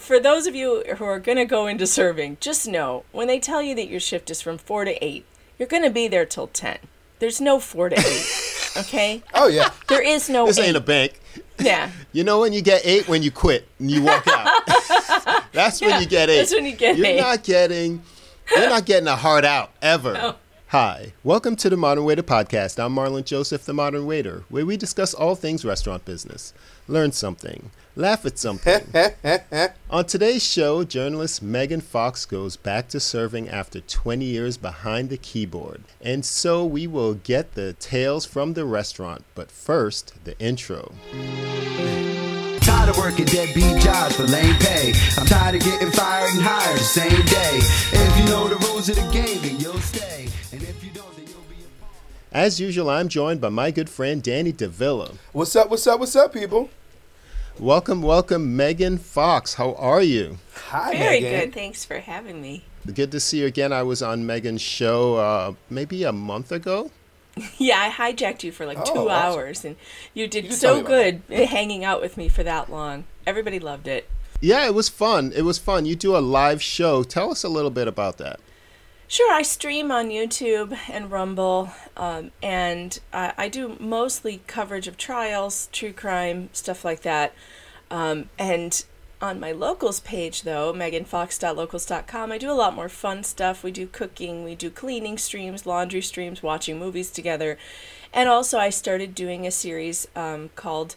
For those of you who are going to go into serving, just know when they tell you that your shift is from 4 to 8, you're going to be there till 10. There's no 4 to 8, okay? Oh, yeah. There is no This eight. ain't a bank. Yeah. You know when you get eight when you quit and you walk out. that's when you get eight. that's when you get you're eight. not getting you're not getting a hard out ever. Hi, welcome to the Modern Waiter Podcast. I'm Marlon Joseph, the Modern Waiter, where we discuss all things restaurant business, learn something, laugh at something. On today's show, journalist Megan Fox goes back to serving after 20 years behind the keyboard. And so we will get the tales from the restaurant, but first, the intro. Tired of working deadbeat jobs for lame pay. I'm tired of getting fired and hired the same day. If you know the rules of the game, then you'll stay. As usual, I'm joined by my good friend Danny DeVilla. What's up, what's up, what's up, people? Welcome, welcome, Megan Fox. How are you? Hi, Very Megan. good. Thanks for having me. Good to see you again. I was on Megan's show uh, maybe a month ago. Yeah, I hijacked you for like Oh, two awesome. hours, and you did You did tell me so good hanging out with me for that long. Everybody loved it. Yeah, it was fun. It was fun. You do a live show. Tell us a little bit about that. Sure, I stream on YouTube and Rumble, um, and I, do mostly coverage of trials, true crime, stuff like that. Um, and on my locals page, though, meganfox.locals.com, I do a lot more fun stuff. We do cooking, we do cleaning streams, laundry streams, watching movies together. And also, I started doing a series um, called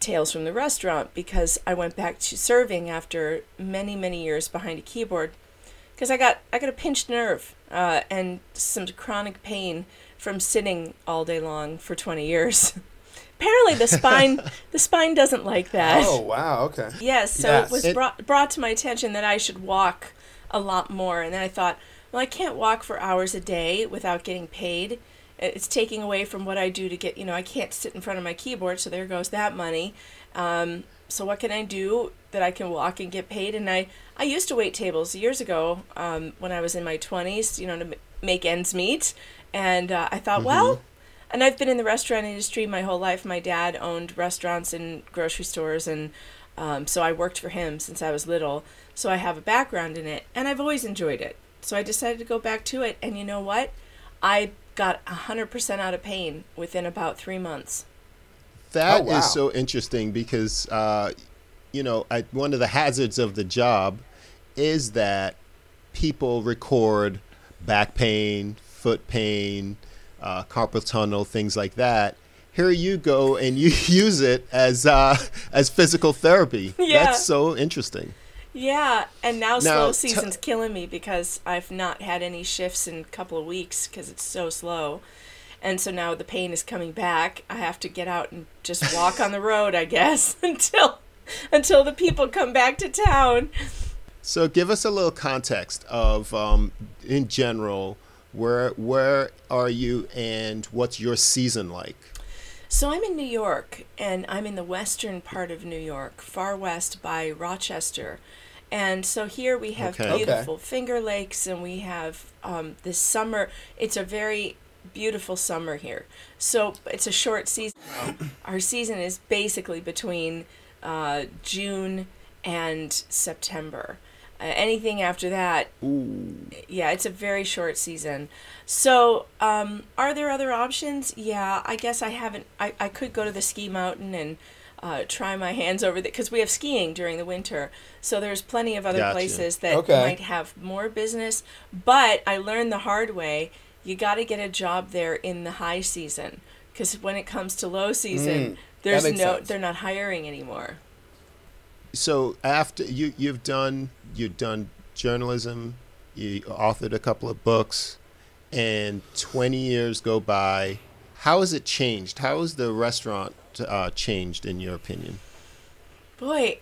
Tales from the Restaurant because I went back to serving after many, many years behind a keyboard because I got I got a pinched nerve uh, and some chronic pain from sitting all day long for 20 years. Apparently, the spine the spine doesn't like that. Oh, wow, okay. Yes, so Yes. it was It- brought brought to my attention that I should walk a lot more, and then I thought, well, I can't walk for hours a day without getting paid. It's taking away from what I do to get, you know, I can't sit in front of my keyboard, so there goes that money. Um, so what can I do that I can walk and get paid? And I, I used to wait tables years ago um, when I was in my 20s, you know, to m- make ends meet. And uh, I thought, well, and I've been in the restaurant industry my whole life. My dad owned restaurants and grocery stores, and um, so I worked for him since I was little. So I have a background in it, and I've always enjoyed it. So I decided to go back to it, and you know what? I got 100% out of pain within about three months. That is Oh, wow. so interesting because, uh, you know, I, one of the hazards of the job is that people record back pain, foot pain, uh, carpal tunnel, things like that. Here you go, and you use it as uh, as physical therapy. Yeah. That's so interesting. Yeah, and now, Now, slow t- season's killing me because I've not had any shifts in a couple of weeks because it's so slow. And so now the pain is coming back. I have to get out and just walk on the road, I guess, until until the people come back to town. So give us a little context of, um, in general, where where are you and what's your season like? So I'm in New York, and I'm in the western part of New York, far west by Rochester. And so here we have Okay. Okay. beautiful Finger Lakes, and we have um, this summer. It's a very beautiful summer here. So it's a short season. Our season is basically between uh, June and September. Uh, anything after that, yeah, it's a very short season. So, um, are there other options? Yeah, I guess I haven't. I, I could go to the ski mountain and uh, try my hands over there because we have skiing during the winter. So there's plenty of other Gotcha. places that Okay. might have more business. But I learned the hard way. You got to get a job there in the high season because when it comes to low season, there's no sense. they're not hiring anymore. So after you you've done you've done journalism, you authored a couple of books, and 20 years go by. How has it changed? How has the restaurant uh, changed in your opinion? Boy,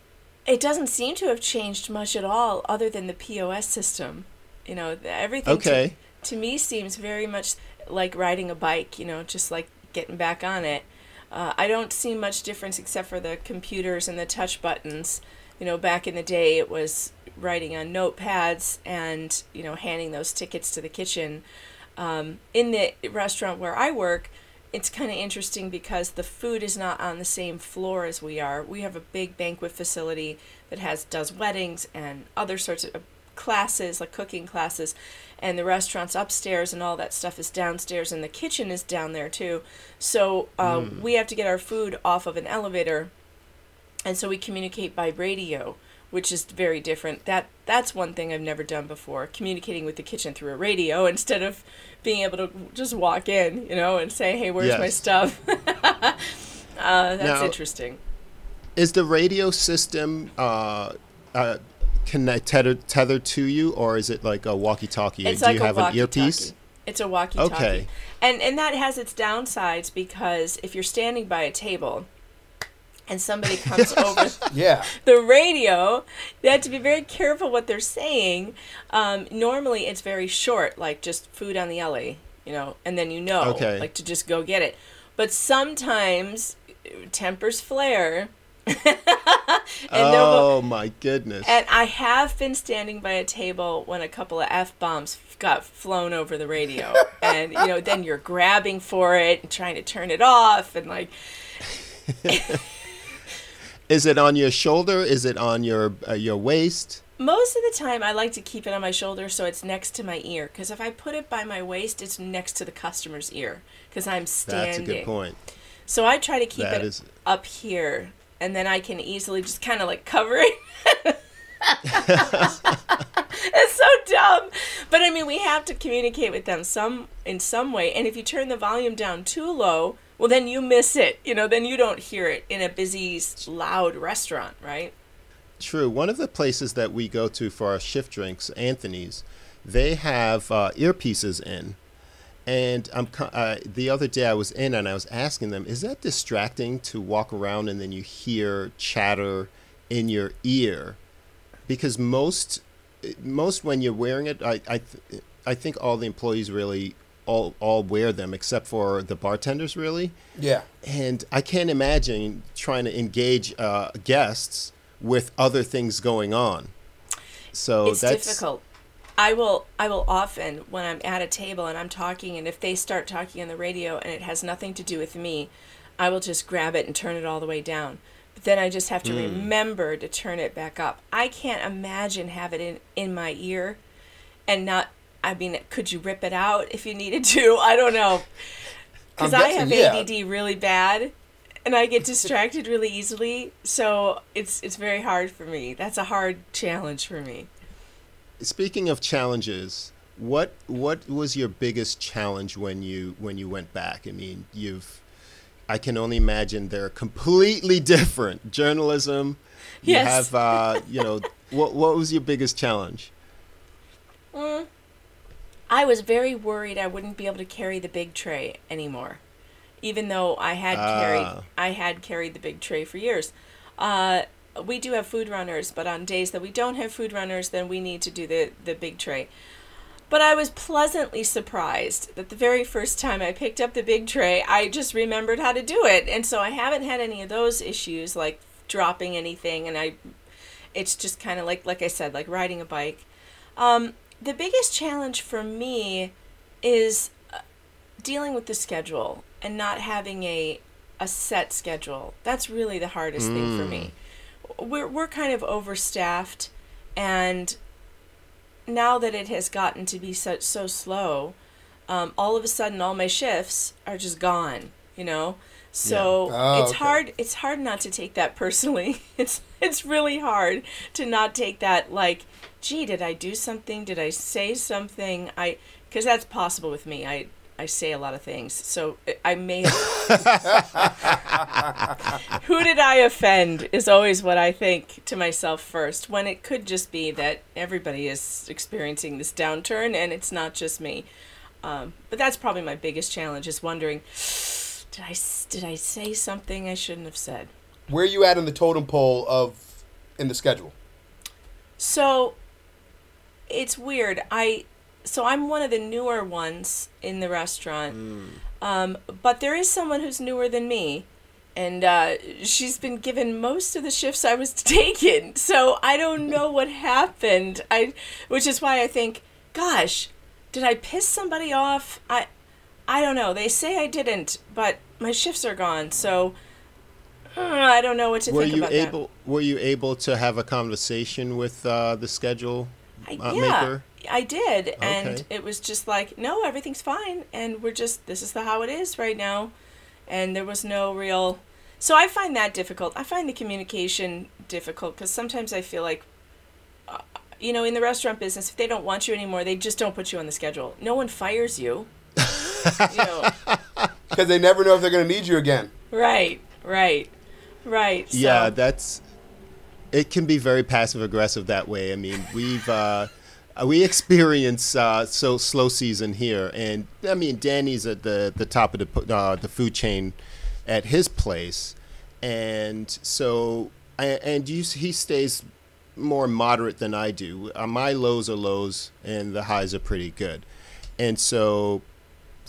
it doesn't seem to have changed much at all, other than the POS system. You know, everything Okay. to, me seems very much like riding a bike. You know, just like getting back on it. Uh, I don't see much difference except for the computers and the touch buttons. You know, back in the day, it was writing on notepads and you know handing those tickets to the kitchen. Um, in the restaurant where I work, it's kind of interesting because the food is not on the same floor as we are. We have a big banquet facility that has does weddings and other sorts of classes, like cooking classes, and the restaurant's upstairs and all that stuff is downstairs, and the kitchen is down there too. So uh, we have to get our food off of an elevator, and so we communicate by radio, which is very different. That that's one thing I've never done before, communicating with the kitchen through a radio instead of being able to just walk in, you know, and say, "Hey, where's my stuff?" uh, that's Now- interesting. Is the radio system uh, uh, connect tethered, tethered to you, or is it like a walkie-talkie? It's Do like you a have an walkie-talkie. earpiece? It's a walkie-talkie. Okay. And and that has its downsides because if you're standing by a table and somebody comes over Yeah. the radio, you have to be very careful what they're saying. Um, normally, it's very short, like just food on the alley, you know, and then you know, Okay. like to just go get it. But sometimes uh, tempers flare. Oh my goodness! and I have been standing by a table when a couple of f bombs got flown over the radio, and you know, then you're grabbing for it and trying to turn it off, and like, Is it on your shoulder? Is it on your uh, your waist? most of the time I like to keep it on my shoulder so it's next to my ear, because if I put it by my waist, it's next to the customer's ear, because I'm standing. That's a good point. So I try to keep That it is- up here, and then I can easily just kind of like cover it. it's so dumb, but I mean, we have to communicate with them some in some way. And if you turn the volume down too low, well, then you miss it. You know, then you don't hear it in a busy, loud restaurant, right? True. One of the places that we go to for our shift drinks, Anthony's, they have uh, earpieces in. And I'm uh, the other day I was in and I was asking them, is that distracting to walk around and then you hear chatter in your ear? Because most most when you're wearing it, I I, th- I think all the employees really all all wear them except for the bartenders really. Yeah. And I can't imagine trying to engage uh, guests with other things going on. So it's that's difficult. I will I will often when I'm at a table and I'm talking and if they start talking on the radio and it has nothing to do with me, I will just grab it and turn it all the way down. But then I just have to hmm. remember to turn it back up. I can't imagine have it in in my ear and not I mean could you rip it out if you needed to? I don't know. Cuz I'm have yeah. ADD really bad and I get distracted really easily, so it's it's very hard for me. That's a hard challenge for me. Speaking of challenges. What what was your biggest challenge when you when you went back? I mean, you've I can only imagine they're completely different. Journalism. You Yes. have uh, you know what what was your biggest challenge? I was very worried I wouldn't be able to carry the big tray anymore, even though I had Ah. carried I had carried the big tray for years. Uh, we do have food runners, but on days that we don't have food runners, then we need to do the the big tray. But I was pleasantly surprised that the very first time I picked up the big tray, I just remembered how to do it, and so I haven't had any of those issues like dropping anything, and I it's just kind of like like I said, like riding a bike. Um, the biggest challenge for me is uh, dealing with the schedule and not having a a set schedule. That's really the hardest thing for me. We're we're kind of overstaffed, and now that it has gotten to be so so slow, um, all of a sudden all my shifts are just gone. You know, So Oh, it's okay. hard. It's hard not to take that personally. It's it's really hard to not take that like, gee, did I do something? Did I say something? I because that's possible with me. I I say a lot of things, so I may. Who did I offend? Is always what I think to myself first. When it could just be that everybody is experiencing this downturn, and it's not just me. Um, but that's probably my biggest challenge: is wondering, did I did I say something I shouldn't have said? Where are you at in the totem pole of in the schedule? So it's weird. I so I'm one of the newer ones in the restaurant. Um, but there is someone who's newer than me. And uh, she's been given most of the shifts I was taking. So I don't know what happened. I which is why I think, gosh, did I piss somebody off? I I don't know. They say I didn't, but my shifts are gone. So uh, I don't know what to Were think you about able Were you able to have a conversation with uh, the schedule I, uh, yeah, maker? I did, and Okay. it was just like, no, everything's fine, and we're just this is the how it is right now, and there was no real. So I find that difficult. I find the communication difficult because sometimes I feel like, uh, you know, in the restaurant business, if they don't want you anymore, they just don't put you on the schedule. No one fires you. you know, Because they never know if they're going to need you again. right, right, right. So, Yeah, that's. It can be very passive aggressive that way. I mean, we've uh, we experience uh, so slow season here, and I mean, Danny's at the the top of the uh, the food chain at his place, and so and you, he stays more moderate than I do. Uh, my lows are lows, and the highs are pretty good, and so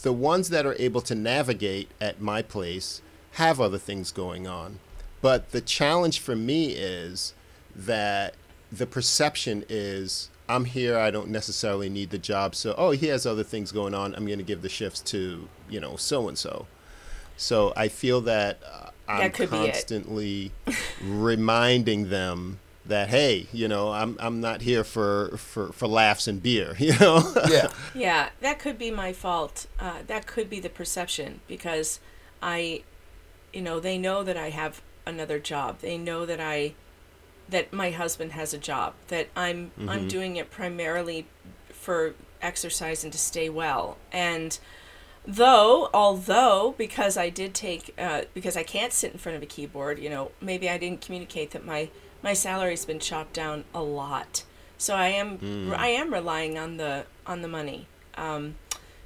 the ones that are able to navigate at my place have other things going on. But the challenge for me is that the perception is I'm here, I don't necessarily need the job. So, oh, he has other things going on. I'm going to give the shifts to, you know, so and so. So I feel that uh, I'm That could be it. constantly reminding them that hey, you know, I'm I'm not here for for for laughs and beer, you know. Yeah. Yeah, that could be my fault. Uh, that could be the perception because I, you know, they know that I have another job. They know that I, that my husband has a job. That I'm I'm doing it primarily for exercise and to stay well. And though, although because I did take uh, because I can't sit in front of a keyboard, you know, maybe I didn't communicate that my my salary's been chopped down a lot. So I am I am relying on the on the money. Um,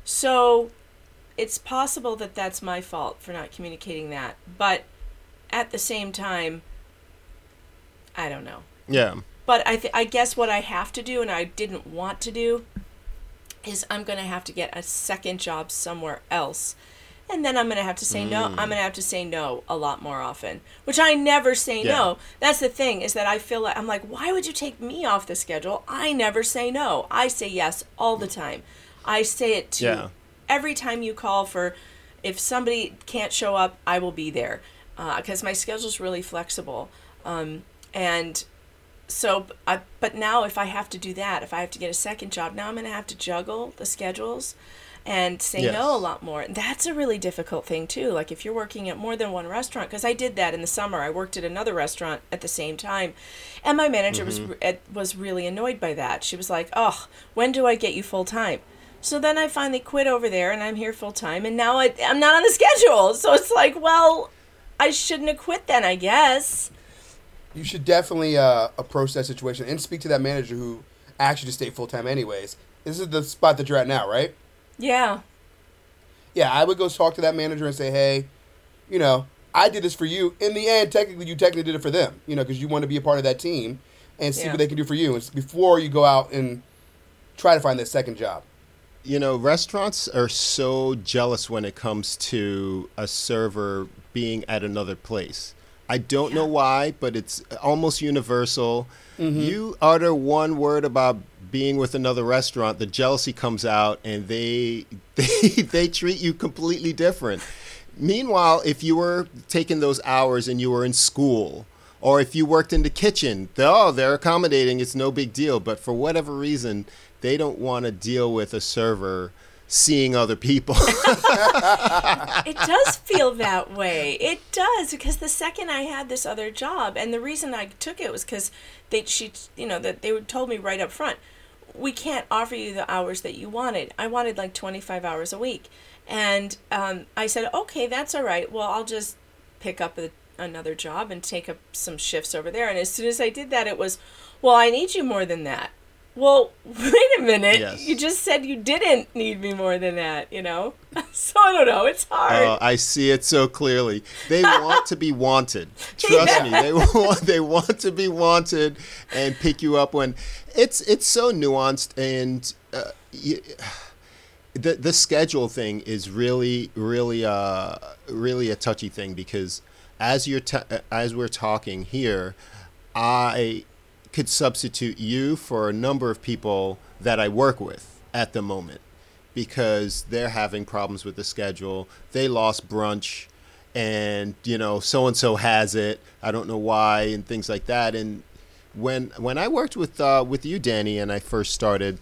so it's possible that that's my fault for not communicating that, but at the same time, I don't know. yeah. But I th- I guess what I have to do, and I didn't want to do, is I'm gonna have to get a second job somewhere else, and then I'm gonna have to say no. I'm gonna have to say no a lot more often, which I never say Yeah. no. That's the thing is that I feel like I'm like, why would you take me off the schedule? I never say no. I say yes all the time. I say it to Yeah. every time you call for. If somebody can't show up, I will be there because my schedule's really flexible. Um, and so I, but now if I have to do that, if I have to get a second job, now I'm going to have to juggle the schedules and say Yes. no a lot more. And that's a really difficult thing too. Like if you're working at more than one restaurant, because I did that in the summer. I worked at another restaurant at the same time, and my manager was mm-hmm. uh, was really annoyed by that. She was like, "Oh, when do I get you full time?" So then I finally quit over there, and I'm here full time, and now I, I'm not on the schedule. So it's like, well, I shouldn't have quit then, I guess. You should definitely uh, approach that situation and speak to that manager who asked you to stay full time, anyways. This is the spot that you're at now, right? Yeah. Yeah, I would go talk to that manager and say, hey, you know, I did this for you. In the end, technically, you technically did it for them, you know, because you want to be a part of that team and see Yeah. what they can do for you and before you go out and try to find that second job. you know, restaurants are so jealous when it comes to a server being at another place. I don't know why, but it's almost universal. Mm-hmm. You utter one word about being with another restaurant, the jealousy comes out, and they they they treat you completely different. Meanwhile, if you were taking those hours and you were in school, or if you worked in the kitchen, they- oh, they're accommodating. It's no big deal. But for whatever reason, they don't want to deal with a server seeing other people. it does feel that way. It does because the second I had this other job, and the reason I took it was because they she you know that they told me right up front, we can't offer you the hours that you wanted. I wanted like twenty five hours a week, and um, I said okay, that's all right. Well, I'll just pick up a, another job and take up some shifts over there. And as soon as I did that, it was, well, I need you more than that. Well, wait a minute. Yes. You just said you didn't need me more than that, you know? So I don't know. It's hard. Oh, I see it so clearly. They want to be wanted. Trust me, they want they want to be wanted and pick you up when it's it's so nuanced and uh, y the the schedule thing is really really uh really a touchy thing because as you're t- as we're talking here, I could substitute you for a number of people that I work with at the moment because they're having problems with the schedule. They lost brunch and you know so and so has it. I don't know why and things like that and when when I worked with uh, with you Danny and I first started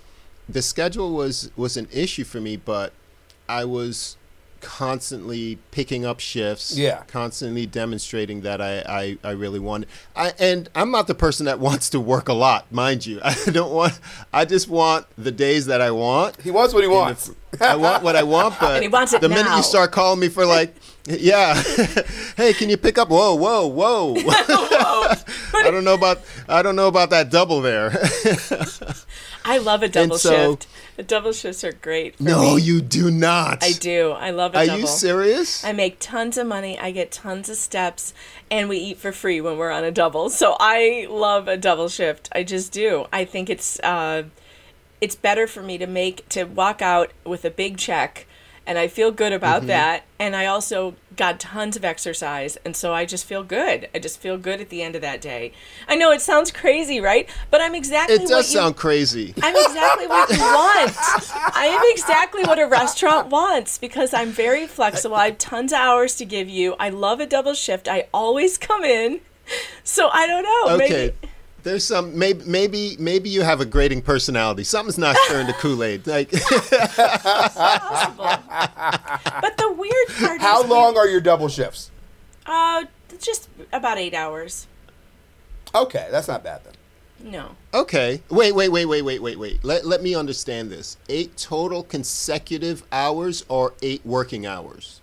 the schedule was was an issue for me but I was constantly picking up shifts Yeah. constantly demonstrating that I, I, I really want I and I'm not the person that wants to work a lot, mind you. I don't want I just want the days that I want. He wants what he wants. if- I want what I want, but And he wants it the minute you start calling me for like yeah. hey, can you pick up whoa, whoa, whoa. whoa. I don't know about I don't know about that double there. I love a double so- shift. The double shifts are great. For no, me. you do not. I do. I love a Are double. you serious? I make tons of money. I get tons of steps, and we eat for free when we're on a double. So I love a double shift. I just do. I think it's uh, it's better for me to make to walk out with a big check, and I feel good about Mm-hmm. that. And I also got tons of exercise, and so I just feel good. I just feel good at the end of that day. I know it sounds crazy, right? But I'm exactly it what does you- sound crazy. I'm exactly what you want. I am exactly what a restaurant wants because I'm very flexible. I have tons of hours to give you. I love a double shift. I always come in. So I don't know. Okay. Maybe There's some maybe maybe maybe you have a grating personality. Something's not stirring the Kool-Aid. Like possible. But the weird part How is long are your double shifts? Uh, just about eight hours. Okay, that's not bad then. No. Okay. Wait, wait, wait, wait, wait, wait, wait. Let, let me understand this. Eight total consecutive hours or eight working hours?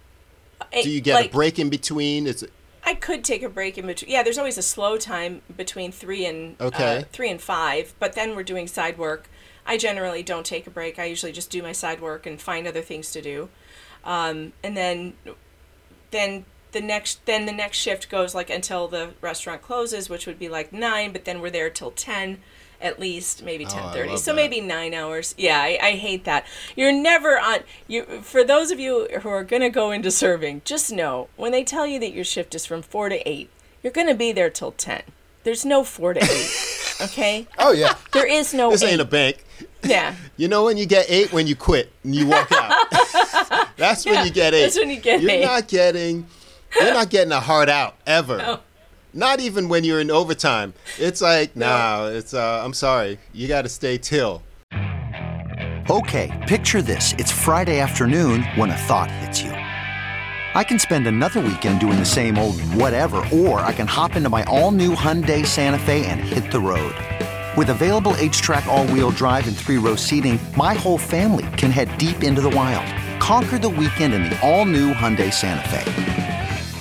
Do you get Like, a break in between? Is it I could take a break in between. Yeah, there's always a slow time between three and Okay. uh, three and five. But then we're doing side work. I generally don't take a break. I usually just do my side work and find other things to do. Um, and then, then the next then the next shift goes like until the restaurant closes, which would be like nine. But then we're there till ten. At least maybe oh, ten thirty, so that. maybe nine hours. Yeah, I, I hate that. You're never on. You for those of you who are gonna go into serving, just know when they tell you that your shift is from four to eight, you're gonna be there till ten. There's no four to eight. okay, Oh yeah. there is no. this eight. ain't a bank. Yeah, You know when you get eight when you quit and you walk out. that's Yeah, when you get eight. that's when you get you're eight. not getting you're not getting a hard out ever. Not even when you're in overtime. It's like, nah, it's uh I'm sorry. You gotta stay till. Okay, picture this. It's Friday afternoon when a thought hits you. I can spend another weekend doing the same old whatever, or I can hop into my all new Hyundai Santa Fe and hit the road. With available HTRAC, all wheel drive, and three row seating, my whole family can head deep into the wild. Conquer the weekend in the all new Hyundai Santa Fe.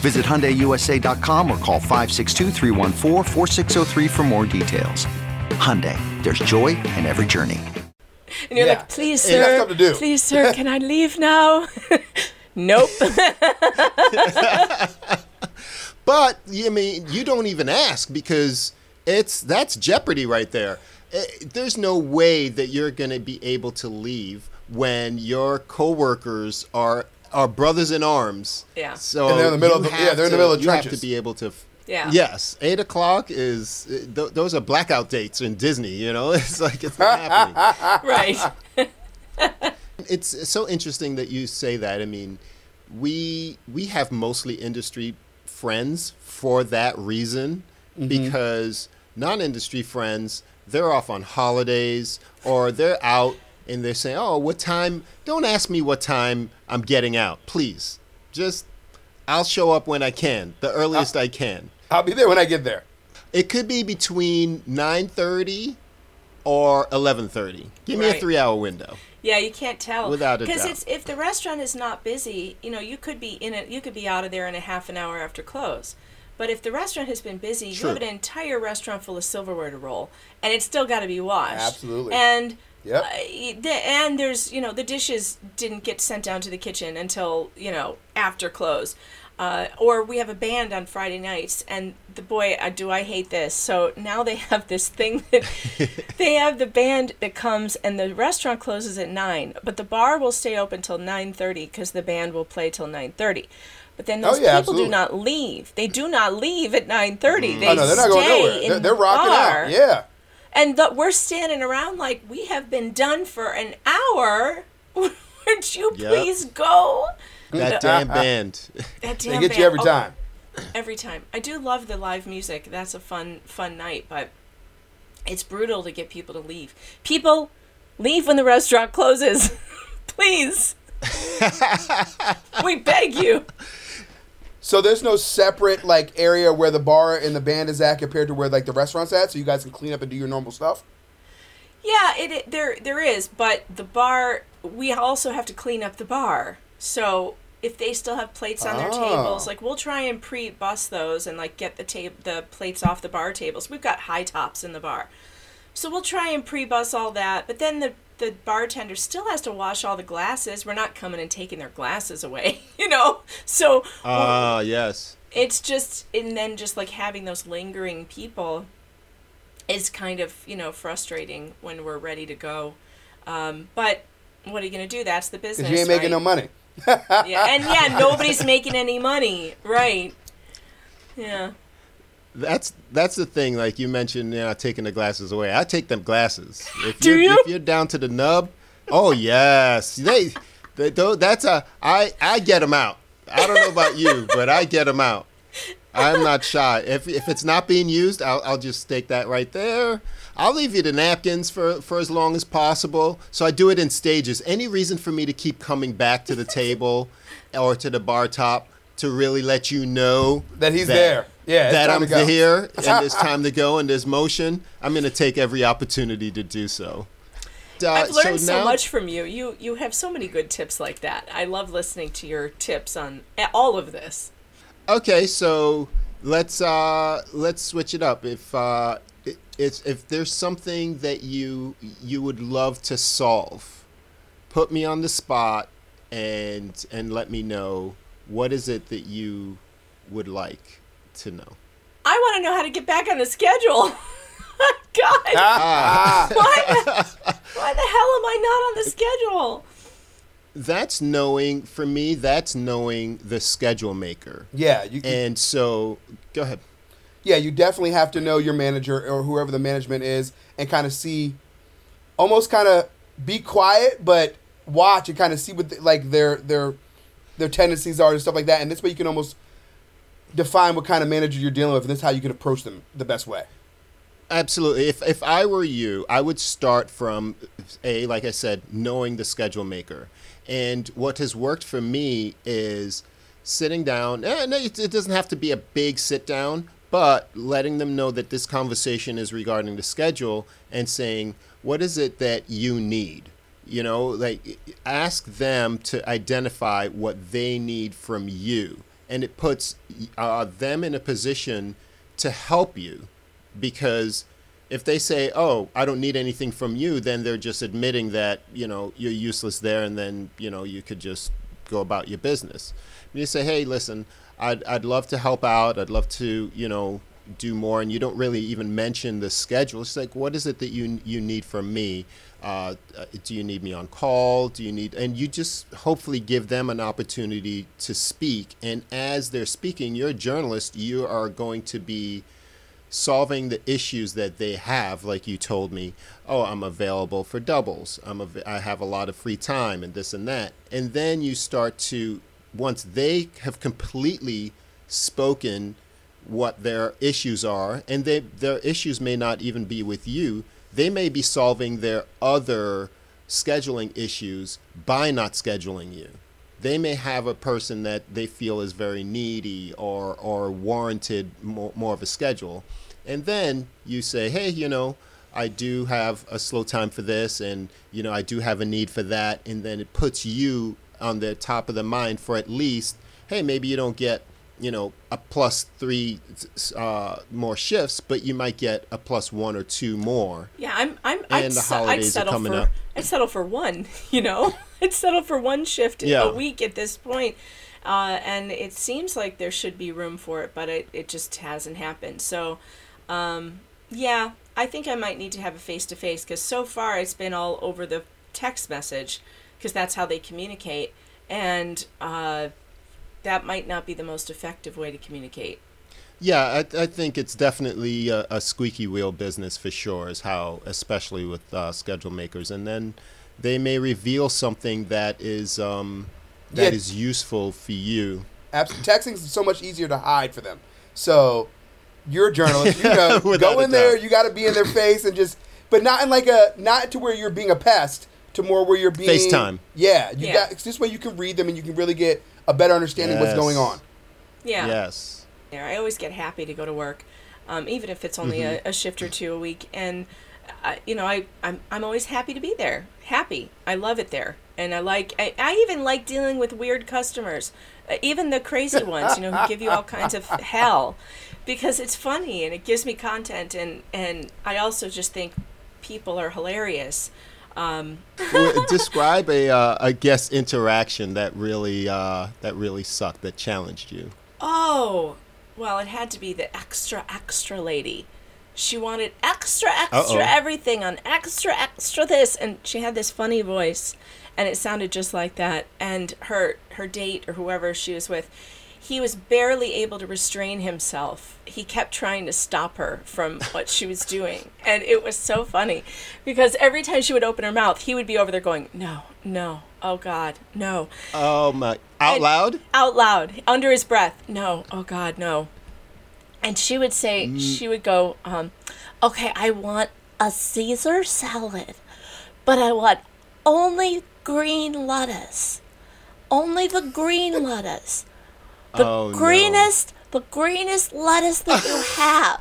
Visit HyundaiUSA.com or call 562-314-4603 for more details. Hyundai, there's joy in every journey. and you're Yeah. like, please, sir, something to do." please, sir, can I leave now? nope. But I mean, you don't even ask because it's that's jeopardy right there. eh, there's no way that you're going to be able to leave when your coworkers are are brothers in arms. Yeah. So And they're in the middle of the- yeah, they're in the to- middle of You have to be able to. f- Yeah. Yes, eight o'clock is eh, th- those are blackout dates in Disney. You know, it's like it's not happening. Right. It's so interesting that you say that. I mean, we we have mostly industry friends for that reason because non-industry friends they're off on holidays or they're out and they're saying, "Oh, what time? Don't ask me what time I'm getting out, please. Just I'll show up when I can, the earliest I can." I'll be there when I get there. It could be between 9:30 or 11:30. Give me a 3-hour window. Yeah, you can't tell Without a because doubt. it's if the restaurant is not busy, you know, you could be in it. You could be out of there in a half an hour after close. But if the restaurant has been busy, True. you have an entire restaurant full of silverware to roll, and it's still got to be washed. Absolutely. And Yep. uh, and there's you know the dishes didn't get sent down to the kitchen until you know after close. Uh, or we have a band on Friday nights, and the boy, uh, do I hate this? So now they have this thing that they have the band that comes, and the restaurant closes at nine, but the bar will stay open till nine thirty because the band will play till nine thirty. But then Oh, those yeah, people do not leave. They do not leave at nine thirty. They oh no, they're not going stay nowhere. in They're, they're the rocking bar. out. Yeah. And the, we're standing around like we have been done for an hour. Would you Yep. please go? That damn band. That They damn get you band- every oh, time. every time. I do love the live music. That's a fun fun night, but it's brutal to get people to leave. People leave when the restaurant closes. Please. we beg you. So there's no separate like area where the bar and the band is at compared to where like the restaurant's at, so you guys can clean up and do your normal stuff. Yeah, it, it there there is, but the bar we also have to clean up the bar. So if they still have plates on their Oh. tables, ah. like we'll try and pre-bus those and like get the ta- the plates off the bar tables. We've got high tops in the bar, so we'll try and pre-bus all that. But then the the bartender still has to wash all the glasses. We're not coming and taking their glasses away, you know. So Ah, yes. it's just and then just like having those lingering people is kind of you know frustrating when we're ready to go um, but what are you gonna do that's the business you ain't making no money. yeah and yeah nobody's making any money right yeah That's that's the thing. Like you mentioned, you know, taking the glasses away. I take them glasses. If Do you're, you? If you're down to the nub, oh yes, they, they that's a I I get them out. I don't know about you, but I get them out. I'm not shy. If if it's not being used, I'll I'll just stake that right there. I'll leave you the napkins for for as long as possible. So I do it in stages. Any reason for me to keep coming back to the table or to the bar top to really let you know That he's there. Yeah, that I'm to here and there's time to go and there's motion, I'm going to take every opportunity to do so. Uh, i've learned so, now- much from you. You you have so many good tips like that. I love listening to your tips on all of this. Okay, so let's uh, let's switch it up. If uh, i- if if there's something that you you would love to solve, put me on the spot and and let me know what is it that you would like to know. i want to know how to get back on the schedule god Ah. why, the, why the hell am i not on the schedule That's knowing for me. That's knowing the schedule maker. Yeah, you can, And so, go ahead. yeah, you definitely have to know your manager or whoever the management is and kind of see, almost kind of be quiet, but watch and kind of see what the, like their their their tendencies are and stuff like that. And this way, you can almost define what kind of manager you're dealing with, and this is how you can approach them the best way. Absolutely. If if I were you, I would start from a like I said, knowing the schedule maker. And what has worked for me is sitting down. Eh, no, it, it doesn't have to be a big sit down, but letting them know that this conversation is regarding the schedule and saying, "What is it that you need?" You know, like ask them to identify what they need from you, and it puts uh, them in a position to help you because if they say, "Oh, I don't need anything from you," then they're just admitting that you know you're useless there, and then you know you could just go about your business. When you say, "Hey, listen, I'd I'd love to help out. I'd love to you know do more, and you don't really even mention the schedule. It's like, what is it that you you need from me? Uh, uh, do you need me on call? Do you need, and you just hopefully give them an opportunity to speak. And as they're speaking, you're a journalist. You are going to be solving the issues that they have like you told me oh i'm available for doubles i'm av- i have a lot of free time and this and that and then you start to once they have completely spoken what their issues are and they their issues may not even be with you they may be solving their other scheduling issues by not scheduling you. They may have a person that they feel is very needy or or warranted more, more of a schedule. And then you say hey you know i do have a slow time for this and you know i do have a need for that. And then it puts you on the top of the mind for at least hey maybe you don't get you know a plus three uh, more shifts but you might get a plus one or two more Yeah, I'm. I'm. I'd, And the se- I'd holidays are coming for. up. I'd settle for one. You know, I'd settle for one shift Yeah. a week at this point. Uh, and it seems like there should be room for it, but it, it just hasn't happened. So, um, yeah, I think I might need to have a face to face because so far it's been all over the text message because that's how they communicate, and uh, that might not be the most effective way to communicate. Yeah, I, I think it's definitely a, a squeaky wheel business for sure. Is how, especially with uh, schedule makers, and then they may reveal something that is um, that Yeah. is useful for you. Abs- texting is so much easier to hide for them. So you're a journalist, you know, go in there. You got to be in their face and just, but not in like a not to where you're being a pest, to more where you're being FaceTime. Yeah, you Yeah. got 'cause this way you can read them and you can really get a better understanding of what's going on. Yeah. Yes. there. I always get happy to go to work, um, even if it's only a, a shift or two a week. And uh, you know, I I'm I'm always happy to be there. Happy. I love it there, and I like. I, I even like dealing with weird customers, uh, even the crazy ones. You know, who give you all kinds of hell, because it's funny and it gives me content. And and I also just think people are hilarious. Um, Describe a uh, a guest interaction that really uh, that really sucked that challenged you. Oh, well, it had to be the extra, extra lady. She wanted extra, extra Uh-oh. everything on extra, extra this, and she had this funny voice, and it sounded just like that. And her her date or whoever she was with, he was barely able to restrain himself. He kept trying to stop her from what she was doing, and it was so funny because every time she would open her mouth, he would be over there going, "No, no, oh God, no." Oh my! Out And- loud? out loud under his breath no oh god no and she would say Mm. she would go um, okay i want a caesar salad but i want only green lettuce only the green lettuce the Oh, no. greenest the greenest lettuce that you have.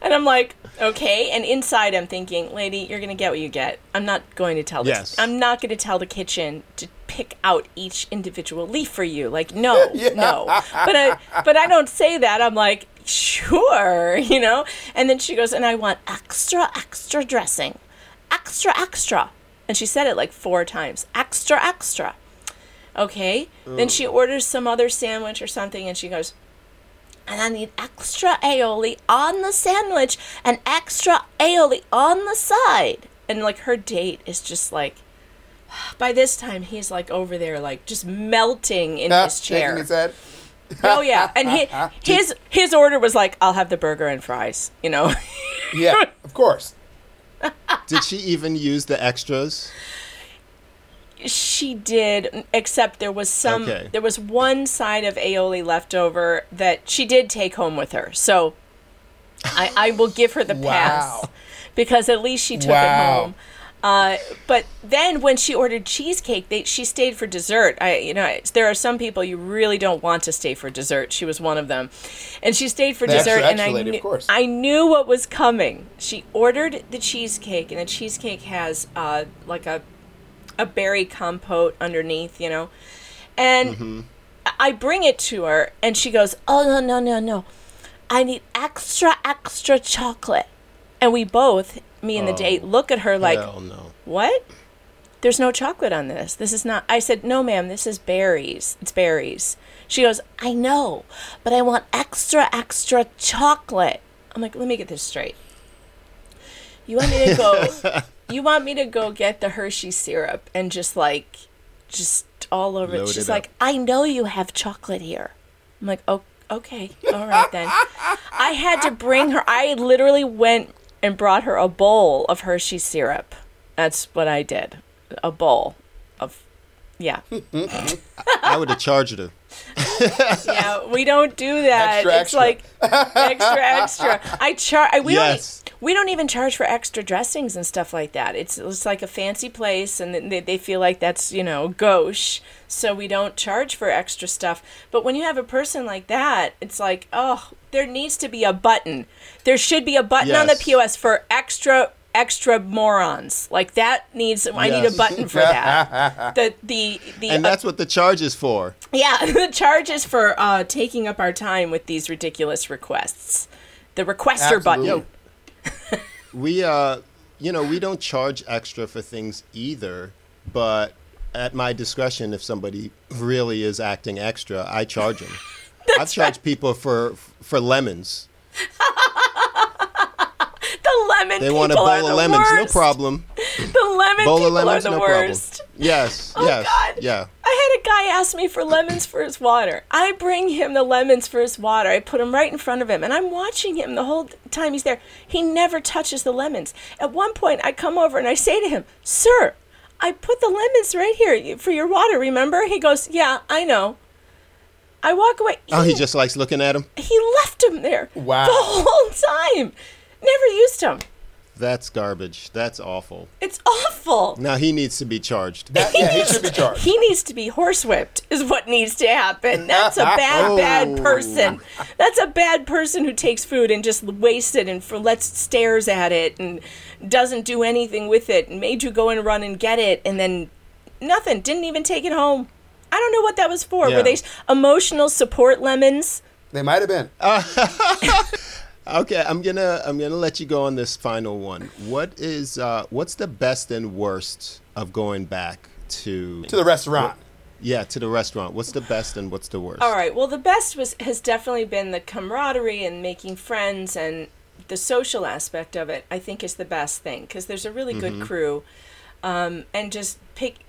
And i'm like okay. And inside i'm thinking lady you're gonna get what you get. I'm not going to tell the Yes. i'm not going to tell the kitchen to pick out each individual leaf for you. Like no no. But i but i don't say that. I'm like sure you know? And then she goes and i want extra extra dressing. Extra extra. And she said it like four times. Extra extra okay then she orders some other sandwich or something and she goes and I need extra aioli on the sandwich and extra aioli on the side. And like her date is just like, by this time he's like over there, like just melting in his ah, chair. His. Oh yeah, and he, his his order was like, I'll have the burger and fries. You know, Yeah, of course. Did she even use the extras? She did, except there was some. Okay. There was one side of aioli left over that she did take home with her. So I, I will give her the pass Wow. because at least she took it home. Uh, but then when she ordered cheesecake, they, she stayed for dessert. I, you know, there are some people you really don't want to stay for dessert. She was one of them, and she stayed for The extra, dessert. and extra I lady, knew. I knew what was coming. She ordered the cheesecake, and the cheesecake has uh, like a a berry compote underneath, you know, and I- I bring it to her, and she goes, "Oh no, no, no, no! I need extra, extra chocolate." And we both, me and the oh. date, look at her like, no. what? there's no chocolate on this. This is not. I said, no, ma'am, this is berries. It's berries. She goes, I know, but I want extra, extra chocolate. I'm like, let me get this straight. You want me to go? you want me to go get the Hershey syrup and just like, just all over Load it? She's it like, I know you have chocolate here. I'm like, oh, okay, all right then. I had to bring her. I literally went and brought her a bowl of Hershey syrup. That's what I did. A bowl of, yeah, I would have charged her. yeah. We don't do that. Extra, it's extra. like extra, extra. I char. I, we Yes. We don't even charge for extra dressings and stuff like that. It's it's like a fancy place, and they, they feel like that's you know gauche. So we don't charge for extra stuff. But when you have a person like that, it's like, oh, there needs to be a button. There should be a button on the POS for extra extra morons. Like that needs. I need a button for that. the the the And uh, that's what the charge is for. yeah, the charge is for uh, taking up our time with these ridiculous requests. The requester button. We uh you know, we don't charge extra for things either, but at my discretion if somebody really is acting extra, I charge them. I've charged people for for lemons. The lemon They want a bowl of lemons, no problem. The lemon Bowl people of lemons, are the no worst. problem. Yes, Oh yes. God! Yeah. I had a guy ask me for lemons for his water. I bring him the lemons for his water. I put them right in front of him, and I'm watching him the whole time he's there. He never touches the lemons. At one point, I come over and I say to him, "Sir, I put the lemons right here for your water. Remember?" He goes, "Yeah, I know." I walk away. Oh, he just likes looking at them. he left him there Wow. the whole time. Never used him. That's garbage. That's awful. It's awful. Now he needs to be charged. That, yeah, he should be charged. He needs to be horsewhipped, is what needs to happen. That's a bad, oh. bad person. That's a bad person who takes food and just wastes it and for lets stares at it and doesn't do anything with it and made you go and run and get it and then nothing. Didn't even take it home. I don't know what that was for. Yeah. Were they emotional support lemons? They might have been. Okay, I'm gonna I'm gonna let you go on this final one. What is uh, what's the best and worst of going back to to the restaurant. yeah to the restaurant? What's the best and what's the worst? All right. Well, the best was has definitely been the camaraderie and making friends and the social aspect of it. I think is the best thing because there's a really good crew, um, and just pick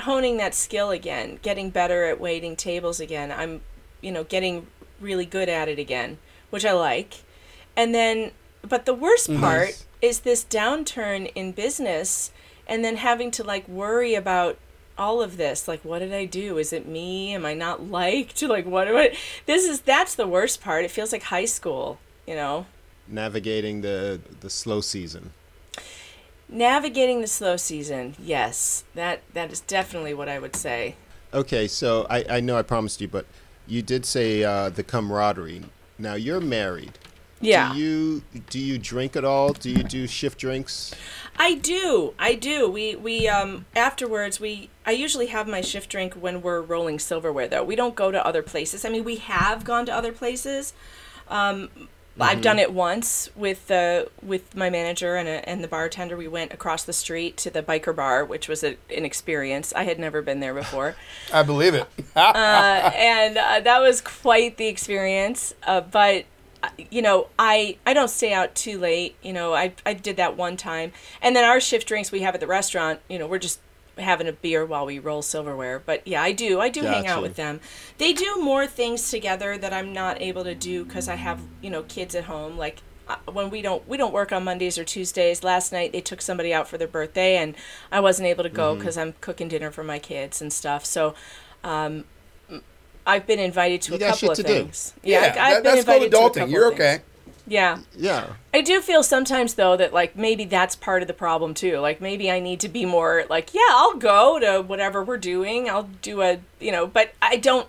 honing that skill again, getting better at waiting tables again. I'm, you know, getting really good at it again, which I like. And then, but the worst part is this downturn in business, and then having to like worry about all of this. Like what did i do? Is it me? Am i not liked? Like what do i this is that's the worst part. It feels like high school you know? Navigating the the slow season. navigating the slow season yes. That that is definitely what i would say. Okay, so I, I know I promised you, but you did say uh, the camaraderie. Now you're married. Yeah Do you do you drink at all? Do you do shift drinks? I do. I do. We we um afterwards we I usually have my shift drink when we're rolling silverware though. We don't go to other places. I mean, we have gone to other places. Um I've done it once with uh, with my manager and a, and the bartender. We went across the street to the biker bar, which was a, an experience. I had never been there before. I believe it. uh, and uh, that was quite the experience. Uh, but you know, I I don't stay out too late. You know, I I did that one time, and then our shift drinks we have at the restaurant. You know, we're just having a beer while we roll silverware. But yeah, I do I do hang out with them. They do more things together that I'm not able to do because I have you know kids at home. Like uh, when we don't we don't work on Mondays or Tuesdays. Last night they took somebody out for their birthday, and I wasn't able to go Mm-hmm. because I'm cooking dinner for my kids and stuff. So. Um, I've been invited to You a couple shit of to do. things. Yeah, I- I've that, been that's called invited to a adulting. couple You're of okay. Yeah. Yeah. I do feel sometimes though that like maybe that's part of the problem too. Like maybe I need to be more like, yeah, I'll go to whatever we're doing. I'll do a, you know, but I don't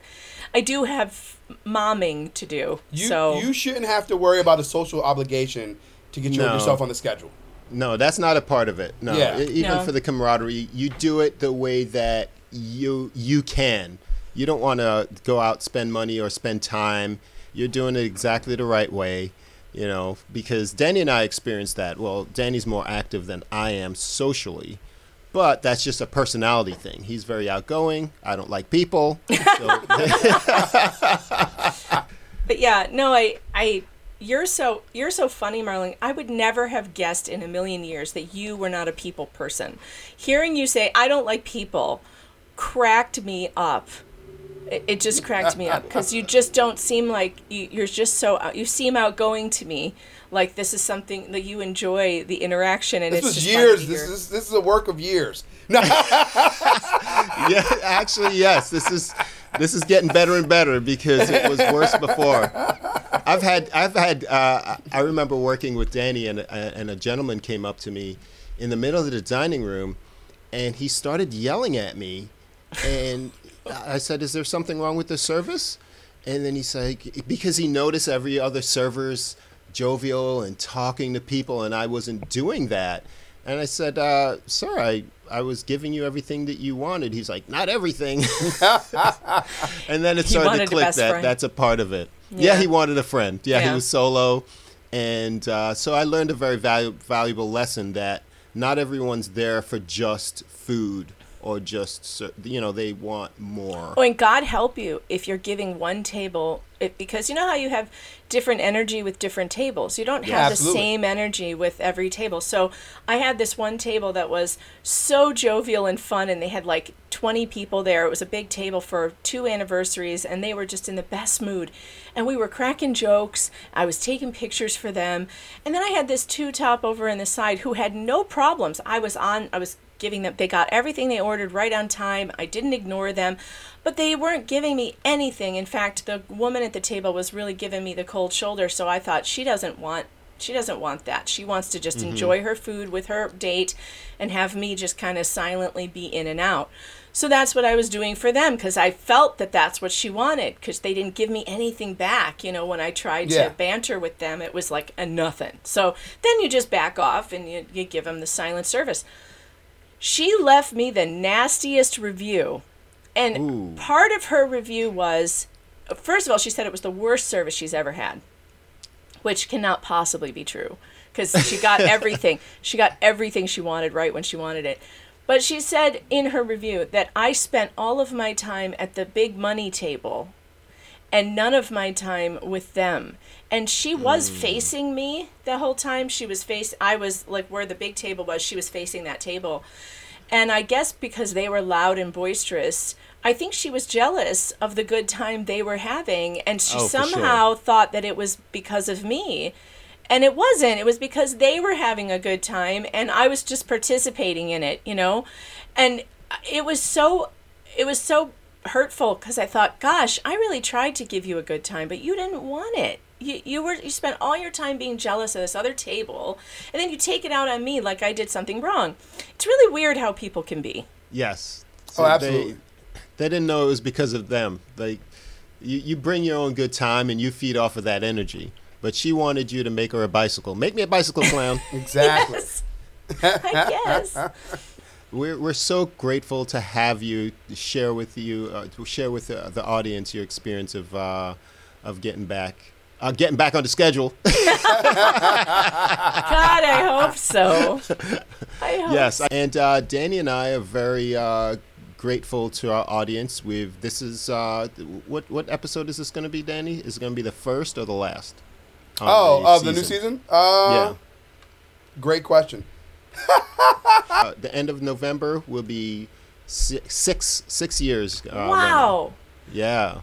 I do have momming to do. You so you shouldn't have to worry about a social obligation to get your, No. yourself on the schedule. No, that's not a part of it. No, Yeah. Even No. for the camaraderie, you do it the way that you you can. You don't want to go out spend money or spend time. You're doing it exactly the right way, you know. Because Danny and I experienced that. Well, Danny's more active than I am socially, But that's just a personality thing. He's very outgoing. I don't like people. So, But yeah, no, I, I, you're so you're so funny, Marlon. I would never have guessed in a million years that you were not a people person. Hearing you say I don't like people cracked me up. It, it just cracked me up because you just don't seem like you, you're just so out- you seem outgoing to me. Like this is something that you enjoy the interaction, and This it's was just years. This is this is a work of years. No, yeah, actually, yes. This is this is getting better and better because it was worse before. I've had I've had uh, I remember working with Danny and and a gentleman came up to me in the middle of the dining room, and he started yelling at me, and I said, "Is there something wrong with the service?" And then he's like, because he noticed every other server's jovial and talking to people, and I wasn't doing that. And I said, uh, "Sir, I, I was giving you everything that you wanted." He's like, "Not everything." and then it He started to click that friend. that's a part of it. Yeah, Yeah. he wanted a friend. Yeah, Yeah. he was solo, and uh, so I learned a very valu- valuable lesson that not everyone's there for just food or just you know they want more. Oh, and God help you if you're giving one table, it, because you know how you have different energy with different tables. You don't have the same energy with every table. So I had this one table that was so jovial and fun, and they had like 20 people there. It was a big table for two anniversaries, and they were just in the best mood. And we were cracking jokes. I was taking pictures for them. And then I had this two top over in the side who had no problems. I was on, I was giving them they got everything they ordered right on time. I didn't ignore them but they weren't giving me anything. In fact the woman at the table was really giving me the cold shoulder so i thought she doesn't want she doesn't want that. She wants to just mm-hmm. enjoy her food with her date and have me just kind of silently be in and out. So that's what i was doing for them because i felt that that's what she wanted because they didn't give me anything back. You know when i tried Yeah. to banter with them it was like a nothing. So then you just back off and you, you give them the silent service she left me the nastiest review. And part of her review was first of all, she said it was the worst service she's ever had, which cannot possibly be true because she got everything. She got everything she wanted right when she wanted it. But she said in her review that I spent all of my time at the big money table and none of my time with them. And she was hmm. facing me the whole time. She was face I was like where the big table was, she was facing that table. And I guess because they were loud and boisterous, I think she was jealous of the good time they were having and she Oh, for sure. somehow thought that it was because of me. And it wasn't. It was because they were having a good time and I was just participating in it, you know? And it was so it was so hurtful because I thought, gosh, I really tried to give you a good time, but you didn't want it. You, you were you spent all your time being jealous of this other table, and then you take it out on me like I did something wrong. It's really weird how people can be. Yes. Oh, absolutely. They, they didn't know it was because of them. Like, you, you bring your own good time and you feed off of that energy. But she wanted you to make her a bicycle. Make me a bicycle clown. exactly. Yes, I guess. We're, we're so grateful to have you share with you, uh, to share with the, the audience your experience of, uh, of getting back. Uh, getting back on the schedule. God, I hope so. I hope yes, so. and uh, Danny and I are very uh, grateful to our audience. With this is uh, what what episode is this going to be, Danny? Is it going to be the first or the last? on Oh, of the new season? Uh, Yeah. Great question. Uh, the end of November will be si- six six years. Uh, running. wow. Yeah.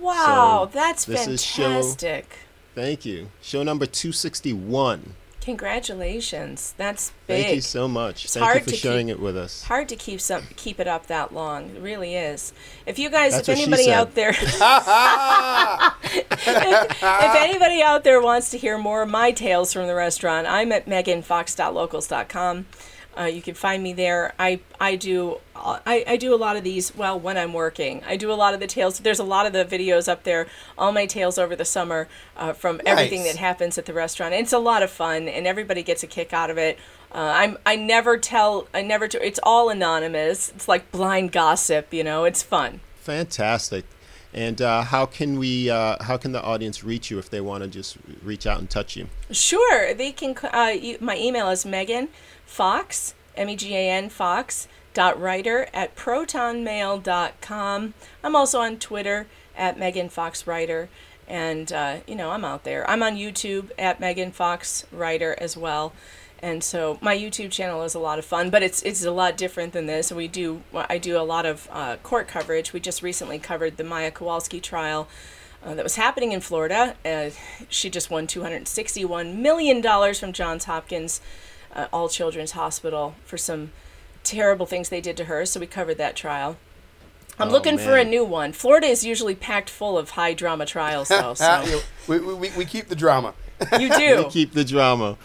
Wow, So, that's this is show- fantastic. Thank you. Show number two sixty one. Congratulations. That's big. Thank you so much. It's Thank hard you for to sharing keep- it with us. hard to keep some keep it up that long. It really is. If you guys, That's if anybody out there, if anybody out there wants to hear more of my tales from the restaurant, I'm at meganfox.locals.com. Uh, you can find me there. I I do I, I do a lot of these. Well, when I'm working, I do a lot of the tales. There's a lot of the videos up there. All my tales over the summer uh, from everything that happens at the restaurant. It's a lot of fun, and everybody gets a kick out of it. Uh, I'm I never tell I never t- it's all anonymous. It's like blind gossip, you know. It's fun. Fantastic. And uh, how can we? Uh, how can the audience reach you if they want to just reach out and touch you? Sure, they can. Uh, you, my email is Megan Fox M E G A N Fox dot writer at protonmail.com. I'm also on Twitter at Megan Fox Writer. And, uh, you know, I'm out there. I'm on YouTube at Megan Fox Writer as well. And so my YouTube channel is a lot of fun, but it's it's a lot different than this. We do I do a lot of uh, court coverage. We just recently covered the Maya Kowalski trial uh, that was happening in Florida. Uh, she just won $261 million from Johns Hopkins uh, All Children's Hospital for some terrible things they did to her. So we covered that trial. I'm Oh, looking for a new one. Florida is usually packed full of high drama trials, though. So we, we, we, we keep the drama. you do. We keep the drama.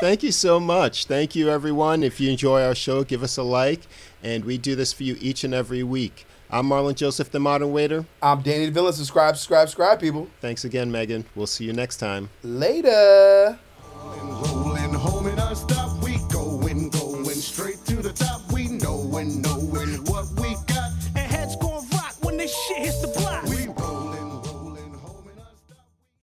Thank you so much. Thank you, everyone. If you enjoy our show, give us a like. And we do this for you each and every week. I'm Marlon Joseph, the Modern Waiter. I'm Danny DeVilla. Subscribe, subscribe, subscribe, people. Thanks again, Megan. We'll see you next time. Later.